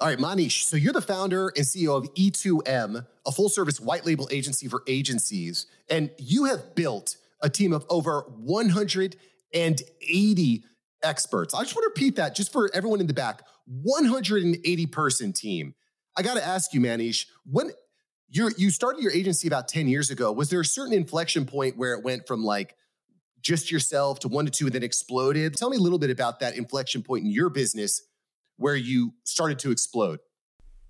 All right, Manish. So you're the founder and CEO of E2M, a full service white label agency for agencies. And you have built a team of over 180 experts. I just want to repeat that just for everyone in the back 180 person team. I got to ask you, Manish, when you you started your agency about 10 years ago, was there a certain inflection point where it went from like just yourself to one to two and then exploded? Tell me a little bit about that inflection point in your business where you started to explode?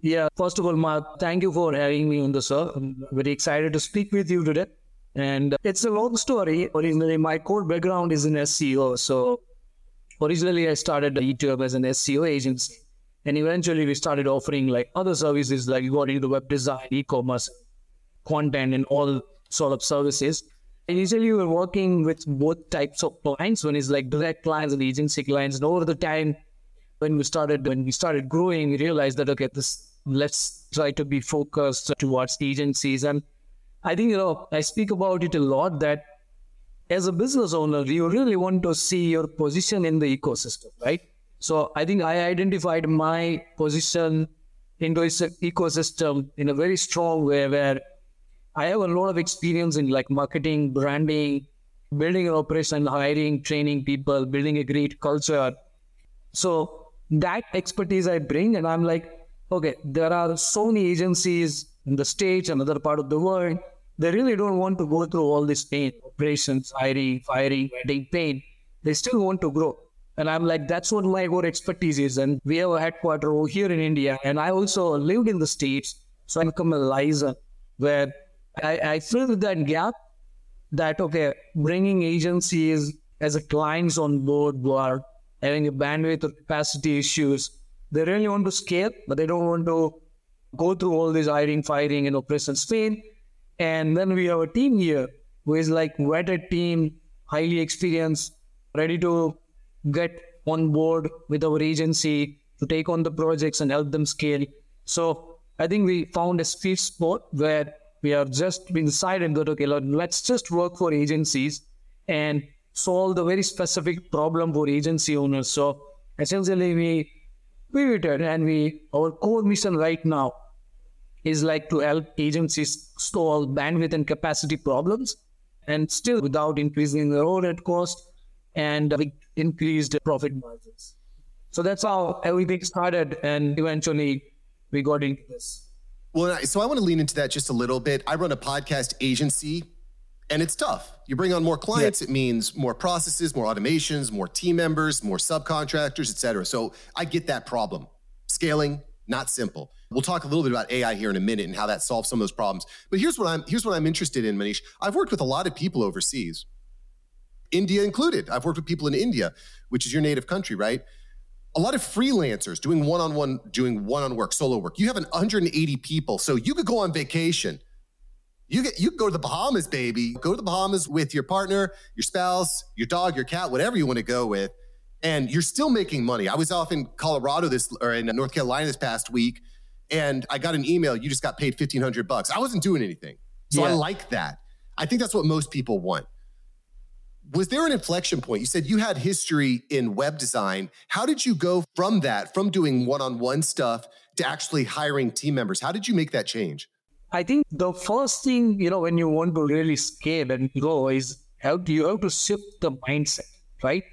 Yeah, first of all, Mark, thank you for having me on the show. I'm very excited to speak with you today. And uh, it's a long story. Originally, my core background is in SEO. So originally, I started E2M as an SEO agency. And eventually, we started offering like other services like got into web design, e-commerce, content, and all sort of services. Initially, we were working with both types of clients. One is like direct clients and agency clients. And over the time, when we started when we started growing, we realized that okay, this let's try to be focused towards agencies. And I think you know I speak about it a lot that as a business owner, you really want to see your position in the ecosystem, right? So I think I identified my position in the ecosystem in a very strong way where I have a lot of experience in like marketing, branding, building an operation, hiring, training people, building a great culture. So that expertise I bring, and I'm like, okay, there are so many agencies in the States and other part of the world. They really don't want to go through all this pain, operations, hiring, firing, getting pain. They still want to grow. And I'm like, that's what my core expertise is. And we have a headquarters over here in India. And I also lived in the States. So I become a liaison where I, I filled that gap that, okay, bringing agencies as a clients on board who are having a bandwidth or capacity issues. They really want to scale, but they don't want to go through all this hiring, firing, and operations pain. And then we have a team here who is like vetted team, highly experienced, ready to get on board with our agency to take on the projects and help them scale. So I think we found a sweet spot where we are just decided that okay, let's just work for agencies and solve the very specific problem for agency owners. So essentially, we pivoted and we our core mission right now is like to help agencies solve bandwidth and capacity problems, and still without increasing their overhead cost and increased profit margins. So that's how everything started, and eventually we got into this. Well, so I want to lean into that just a little bit. I run a podcast agency and it's tough. You bring on more clients, yeah. it means more processes, more automations, more team members, more subcontractors, et cetera. So I get that problem. Scaling, not simple. We'll talk a little bit about AI here in a minute and how that solves some of those problems. But here's what I'm here's what I'm interested in, Manish. I've worked with a lot of people overseas, India included. I've worked with people in India, which is your native country, right? A lot of freelancers doing one-on-one, doing one-on work, solo work. You have an 180 people, so you could go on vacation you get you go to the Bahamas, baby. Go to the Bahamas with your partner, your spouse, your dog, your cat, whatever you want to go with, and you're still making money. I was off in Colorado this or in North Carolina this past week, and I got an email. You just got paid fifteen hundred bucks. I wasn't doing anything, so yeah. I like that. I think that's what most people want. Was there an inflection point? You said you had history in web design. How did you go from that, from doing one-on-one stuff to actually hiring team members? How did you make that change? I think the first thing, you know, when you want to really scale and grow is how do you have to shift the mindset, right?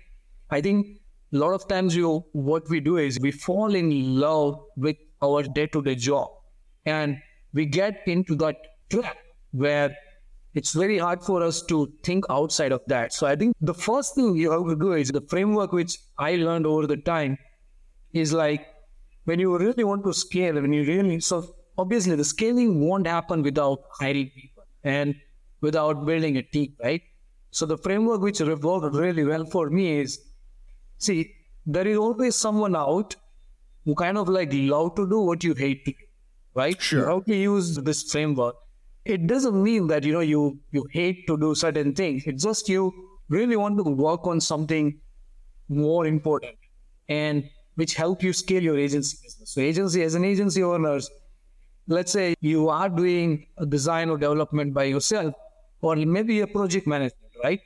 I think a lot of times you what we do is we fall in love with our day-to-day job and we get into that trap where it's very hard for us to think outside of that. So I think the first thing you have to do is the framework which I learned over the time is like when you really want to scale, when you really so obviously the scaling won't happen without hiring people and without building a team, right? So the framework which worked really well for me is see, there is always someone out who kind of like love to do what you hate to do, right? Sure. How to use this framework. It doesn't mean that you know you you hate to do certain things. It's just you really want to work on something more important and which help you scale your agency business. So agency as an agency owners, let's say you are doing a design or development by yourself, or maybe a project management, right?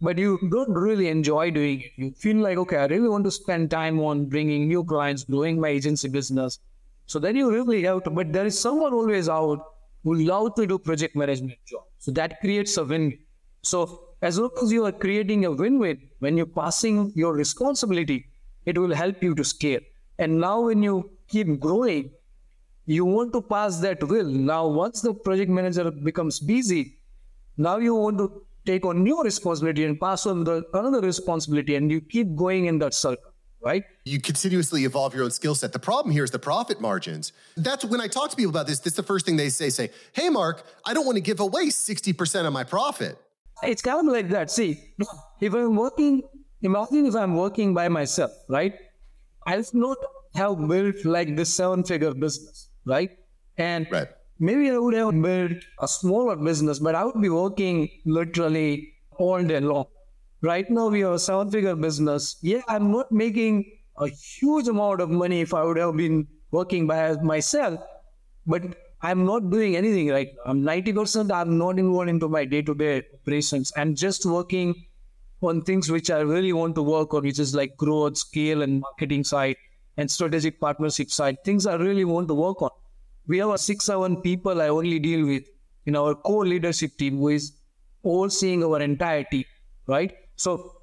But you don't really enjoy doing it. You feel like, okay, I really want to spend time on bringing new clients, growing my agency business. So then you really have to, but there is someone always out who love to do project management job. So that creates a win. So as long as you are creating a win-win, when you're passing your responsibility, it will help you to scale. And now when you keep growing, you want to pass that will. Now, once the project manager becomes busy, now you want to take on new responsibility and pass on the another responsibility, and you keep going in that circle right? You continuously evolve your own skill set. The problem here is the profit margins. That's when I talk to people about this, this is the first thing they say, say, hey, Mark, I don't want to give away 60% of my profit. It's kind of like that. See, if I'm working, imagine if I'm working by myself, right? I'll not have built like this seven figure business, right? And right. maybe I would have built a smaller business, but I would be working literally all day long right now we have a seven figure business. Yeah, I'm not making a huge amount of money if I would have been working by myself, but I'm not doing anything right now. I'm 90% I'm not involved into my day-to-day operations and just working on things which I really want to work on, which is like growth, scale, and marketing side and strategic partnership side. Things I really want to work on. We have a six, seven people I only deal with in our core leadership team who is overseeing our entire team, right? So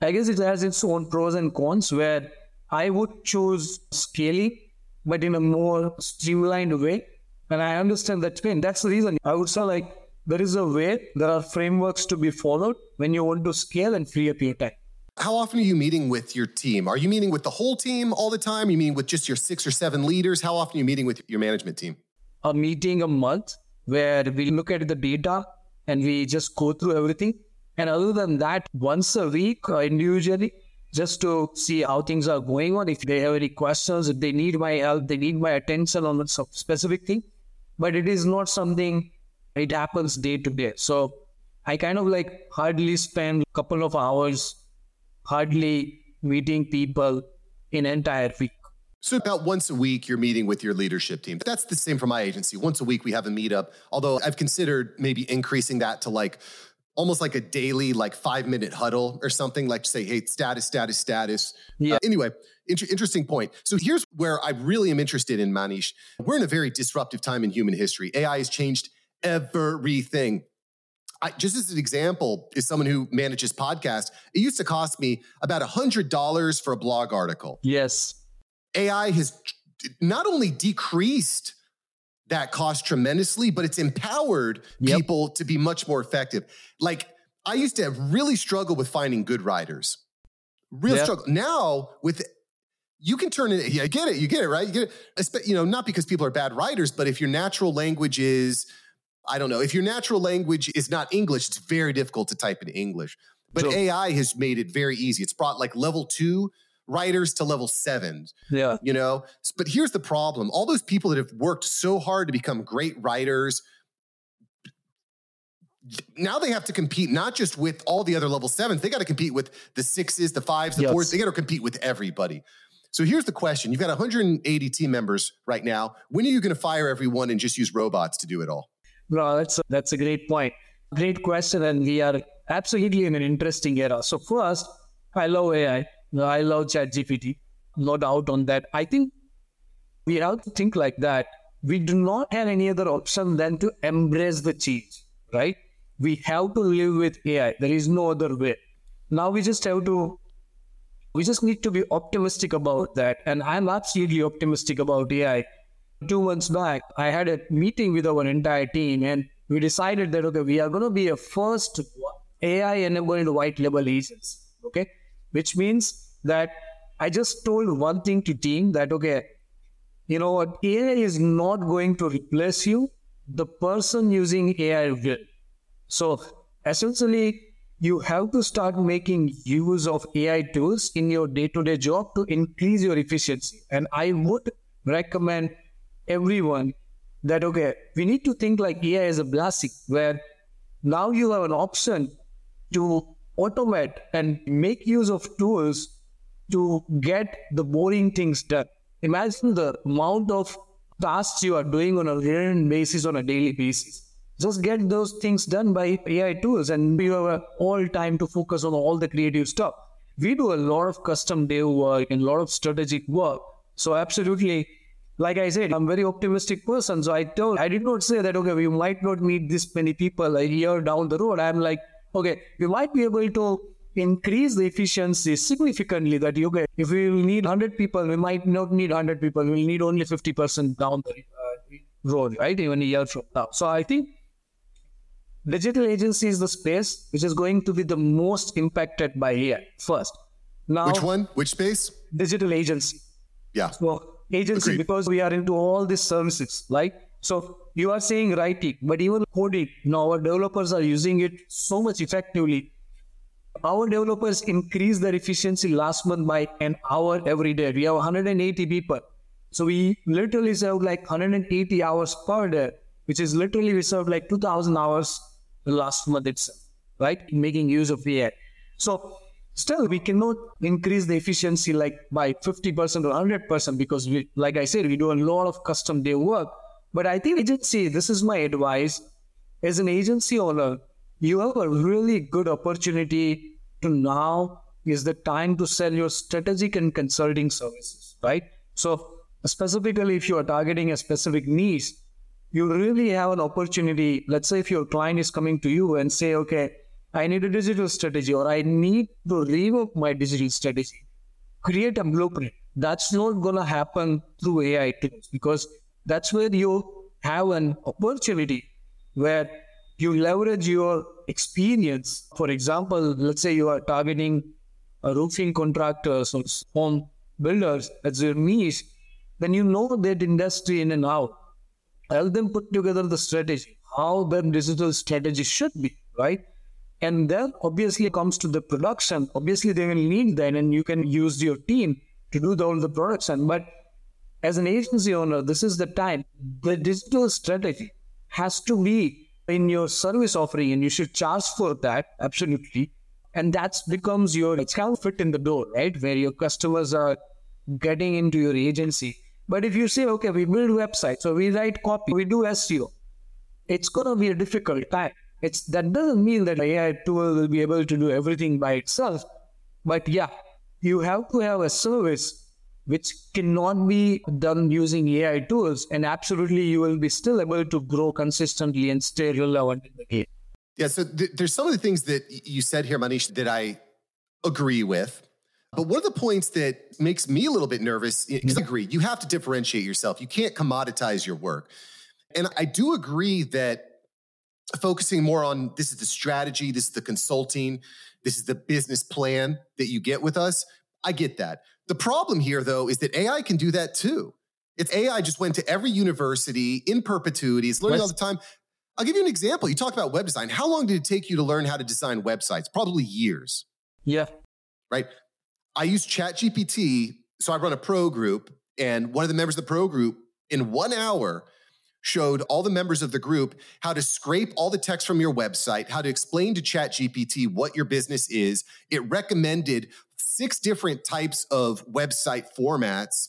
I guess it has its own pros and cons where I would choose scaling, but in a more streamlined way. And I understand that pain. That's the reason I would say like there is a way, there are frameworks to be followed when you want to scale and free up your time. How often are you meeting with your team? Are you meeting with the whole team all the time? Are you meeting with just your six or seven leaders? How often are you meeting with your management team? A meeting a month where we look at the data and we just go through everything and other than that, once a week uh, individually, just to see how things are going on. If they have any questions, if they need my help, they need my attention on a specific thing. But it is not something, it happens day to day. So I kind of like hardly spend a couple of hours hardly meeting people in an entire week. So about once a week, you're meeting with your leadership team. That's the same for my agency. Once a week, we have a meetup. Although I've considered maybe increasing that to like almost like a daily like five minute huddle or something like to say hey status status status yeah uh, anyway inter- interesting point so here's where i really am interested in manish we're in a very disruptive time in human history ai has changed everything I, just as an example is someone who manages podcast it used to cost me about hundred dollars for a blog article yes ai has not only decreased that cost tremendously, but it's empowered yep. people to be much more effective. Like I used to have really struggle with finding good writers. Real yep. struggle. Now with you can turn it. Yeah, I get it. You get it right. You get it. You know, not because people are bad writers, but if your natural language is, I don't know, if your natural language is not English, it's very difficult to type in English. But so, AI has made it very easy. It's brought like level two writers to level seven. Yeah. You know, but here's the problem all those people that have worked so hard to become great writers, now they have to compete not just with all the other level sevens, they got to compete with the sixes, the fives, the yes. fours. They got to compete with everybody. So here's the question you've got 180 team members right now. When are you going to fire everyone and just use robots to do it all? No, that's a, that's a great point. Great question. And we are absolutely in an interesting era. So, first, I love AI. I love ChatGPT, no doubt on that. I think we have to think like that. We do not have any other option than to embrace the change, right? We have to live with AI. There is no other way. Now we just have to, we just need to be optimistic about that. And I'm absolutely optimistic about AI. Two months back, I had a meeting with our entire team and we decided that, okay, we are going to be a first AI enabled white label agents. Okay which means that I just told one thing to team that, okay, you know what, AI is not going to replace you. The person using AI will. So essentially, you have to start making use of AI tools in your day to day job to increase your efficiency. And I would recommend everyone that, okay, we need to think like AI as a blessing, where now you have an option to automate and make use of tools to get the boring things done. Imagine the amount of tasks you are doing on a recurrent basis on a daily basis. Just get those things done by AI tools and you have all time to focus on all the creative stuff. We do a lot of custom dev work and a lot of strategic work. So absolutely like I said, I'm a very optimistic person. So I told, I did not say that, okay, we might not meet this many people a year down the road. I'm like, okay, we might be able to increase the efficiency significantly that you get. If we need 100 people, we might not need 100 people. We'll need only 50% down the uh, road, right? Even a year from now. So I think digital agency is the space which is going to be the most impacted by AI first. Now, which one? Which space? Digital agency. Yeah. So agency Agreed. because we are into all these services, right? So you are saying writing, but even coding. Now our developers are using it so much effectively. Our developers increase their efficiency last month by an hour every day. We have 180 people. So we literally serve like 180 hours per day, which is literally we served like 2,000 hours last month itself, right? Making use of AI. So still we cannot increase the efficiency like by 50% or 100% because we, like I said, we do a lot of custom dev work. But I think agency, this is my advice. As an agency owner, you have a really good opportunity to now is the time to sell your strategic and consulting services, right? So specifically, if you are targeting a specific niche, you really have an opportunity. Let's say if your client is coming to you and say, okay, I need a digital strategy or I need to rework my digital strategy, create a blueprint. That's not going to happen through AI tools because that's where you have an opportunity where you leverage your experience. For example, let's say you are targeting a roofing contractors or home builders as your niche, then you know that industry in and out help them put together the strategy, how their digital strategy should be, right? And then obviously comes to the production. Obviously, they will need that, and you can use your team to do the, all the production. But as an agency owner, this is the time. The digital strategy has to be in your service offering, and you should charge for that, absolutely. And that becomes your it's kind of fit in the door, right? Where your customers are getting into your agency but if you say, okay, we build websites, so we write copy, we do SEO, it's going to be a difficult time. It's that doesn't mean that AI tool will be able to do everything by itself. But yeah, you have to have a service which cannot be done using AI tools, and absolutely you will be still able to grow consistently and stay relevant in the game. Yeah, so th- there's some of the things that you said here, Manish, that I agree with. But one of the points that makes me a little bit nervous, because I mm-hmm. agree, you have to differentiate yourself. You can't commoditize your work. And I do agree that focusing more on this is the strategy, this is the consulting, this is the business plan that you get with us. I get that. The problem here, though, is that AI can do that too. It's AI just went to every university in perpetuity, it's learning all the time. I'll give you an example. You talk about web design. How long did it take you to learn how to design websites? Probably years. Yeah. Right. I use ChatGPT. So I run a pro group, and one of the members of the pro group in one hour showed all the members of the group how to scrape all the text from your website, how to explain to ChatGPT what your business is. It recommended six different types of website formats.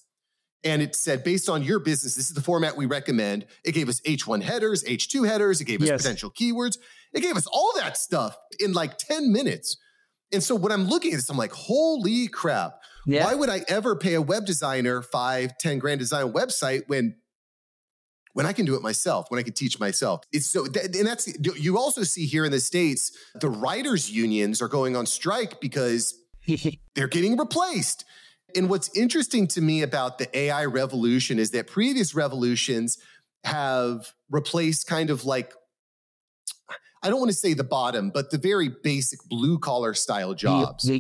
And it said, based on your business, this is the format we recommend. It gave us H1 headers, H2 headers, it gave us yes. potential keywords. It gave us all that stuff in like 10 minutes. And so when I'm looking at this, I'm like, holy crap. Yeah. Why would I ever pay a web designer five, 10 grand design website when when I can do it myself, when I can teach myself. It's so, and that's, you also see here in the States, the writers' unions are going on strike because they're getting replaced. And what's interesting to me about the AI revolution is that previous revolutions have replaced kind of like I don't want to say the bottom, but the very basic blue collar style jobs. Yeah.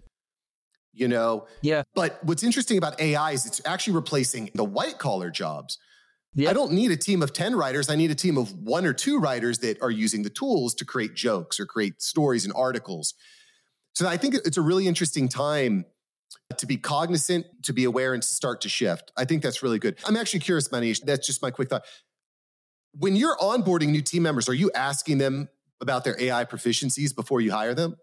You know? Yeah. But what's interesting about AI is it's actually replacing the white collar jobs. Yeah. I don't need a team of 10 writers. I need a team of one or two writers that are using the tools to create jokes or create stories and articles. So I think it's a really interesting time to be cognizant, to be aware, and to start to shift. I think that's really good. I'm actually curious, Manish. That's just my quick thought. When you're onboarding new team members, are you asking them about their AI proficiencies before you hire them?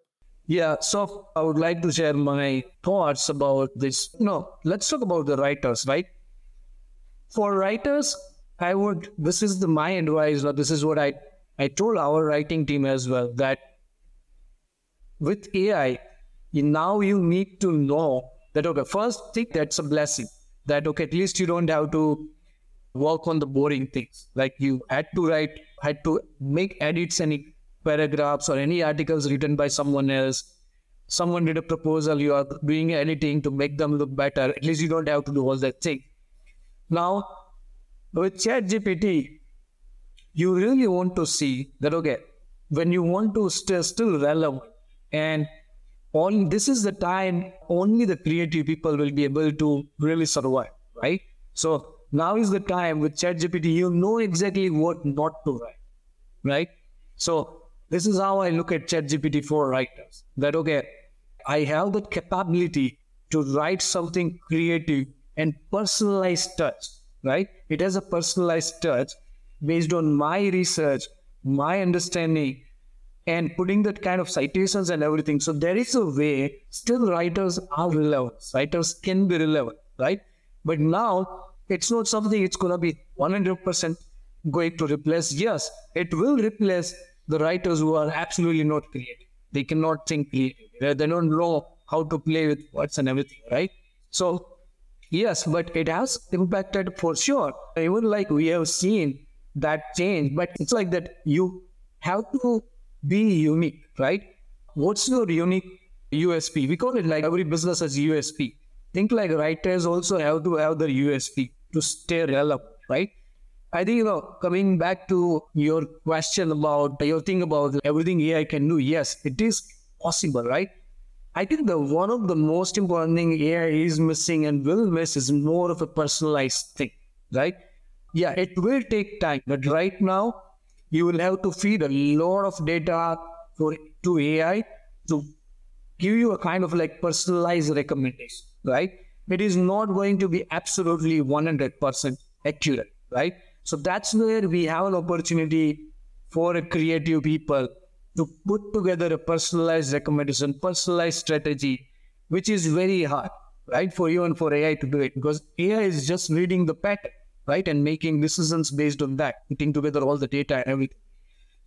Yeah, so I would like to share my thoughts about this. No, let's talk about the writers, right? For writers, I would, this is the, my advice, or this is what I, I told our writing team as well, that with AI, you, now you need to know that, okay, first thing that's a blessing, that, okay, at least you don't have to work on the boring things. Like you had to write, had to make edits any paragraphs or any articles written by someone else. Someone did a proposal, you are doing editing to make them look better. At least you don't have to do all that thing. Now, with ChatGPT, you really want to see that, okay, when you want to stay still relevant and on this is the time only the creative people will be able to really survive, right? So now is the time with ChatGPT, you know exactly what not to write, right? So this is how I look at ChatGPT for writers. That okay, I have the capability to write something creative and personalized touch, right? It has a personalized touch based on my research, my understanding, and putting that kind of citations and everything. So there is a way still writers are relevant. Writers can be relevant, right? But now it's not something it's going to be 100% going to replace. Yes, it will replace the writers who are absolutely not creative. They cannot think creative. They don't know how to play with words and everything, right? So, yes, but it has impacted for sure. Even like we have seen that change, but it's like that you have to be unique, right? What's your unique USP? We call it like every business has USP. Think like writers also have to have their USP to stay relevant, right? I think, you know, coming back to your question about your thing about everything AI can do, yes, it is possible, right? I think the one of the most important thing AI is missing and will miss is more of a personalized thing, right? Yeah, it will take time, but right now you will have to feed a lot of data for, to AI to give you a kind of like personalized recommendation, right? it is not going to be absolutely 100% accurate, right? So that's where we have an opportunity for creative people to put together a personalized recommendation, personalized strategy, which is very hard, right? For you and for AI to do it because AI is just reading the pattern, right? And making decisions based on that, putting together all the data and everything.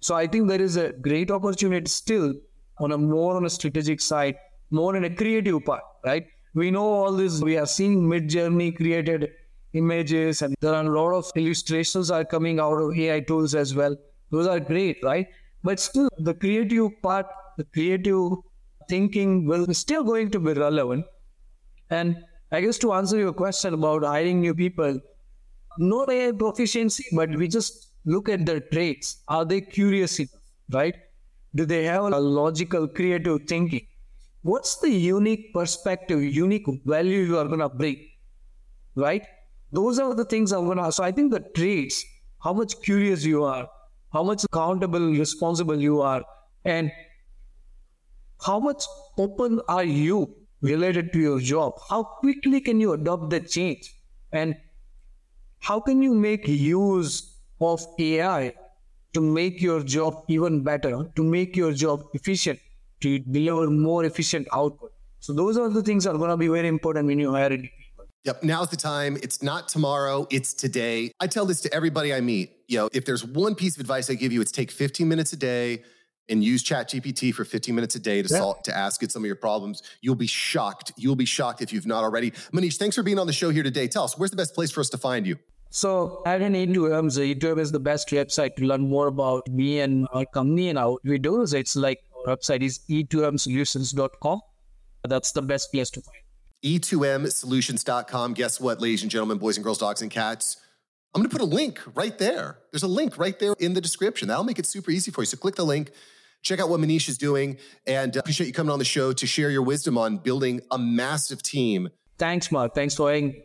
So I think there is a great opportunity still on a more on a strategic side, more in a creative part, right? we know all this. We are seeing Midjourney created images, and there are a lot of illustrations are coming out of AI tools as well. Those are great, right? But still, the creative part, the creative thinking will still going to be relevant. And I guess to answer your question about hiring new people, not AI proficiency, but we just look at their traits. Are they curious enough, right? Do they have a logical, creative thinking? what's the unique perspective, unique value you are going to bring, right? Those are the things I'm going to. So I think the traits, how much curious you are, how much accountable, responsible you are, and how much open are you related to your job? How quickly can you adopt the change? And how can you make use of AI to make your job even better, to make your job efficient? to deliver more efficient output. So those are the things that are going to be very important when you hire people. Yep. Now's the time. It's not tomorrow. It's today. I tell this to everybody I meet. You know, if there's one piece of advice I give you, it's take 15 minutes a day and use ChatGPT for 15 minutes a day to yeah. solve, to ask it some of your problems. You'll be shocked. You'll be shocked if you've not already. Manish, thanks for being on the show here today. Tell us, where's the best place for us to find you? So at an E2M, the E2M is the best website to learn more about me and our company and how we do. So it's like our website is e2msolutions.com. That's the best place to find. E2msolutions.com. Guess what, ladies and gentlemen, boys and girls, dogs and cats? I'm going to put a link right there. There's a link right there in the description. That'll make it super easy for you. So click the link, check out what Manish is doing, and uh, appreciate you coming on the show to share your wisdom on building a massive team. Thanks, Mark. Thanks for having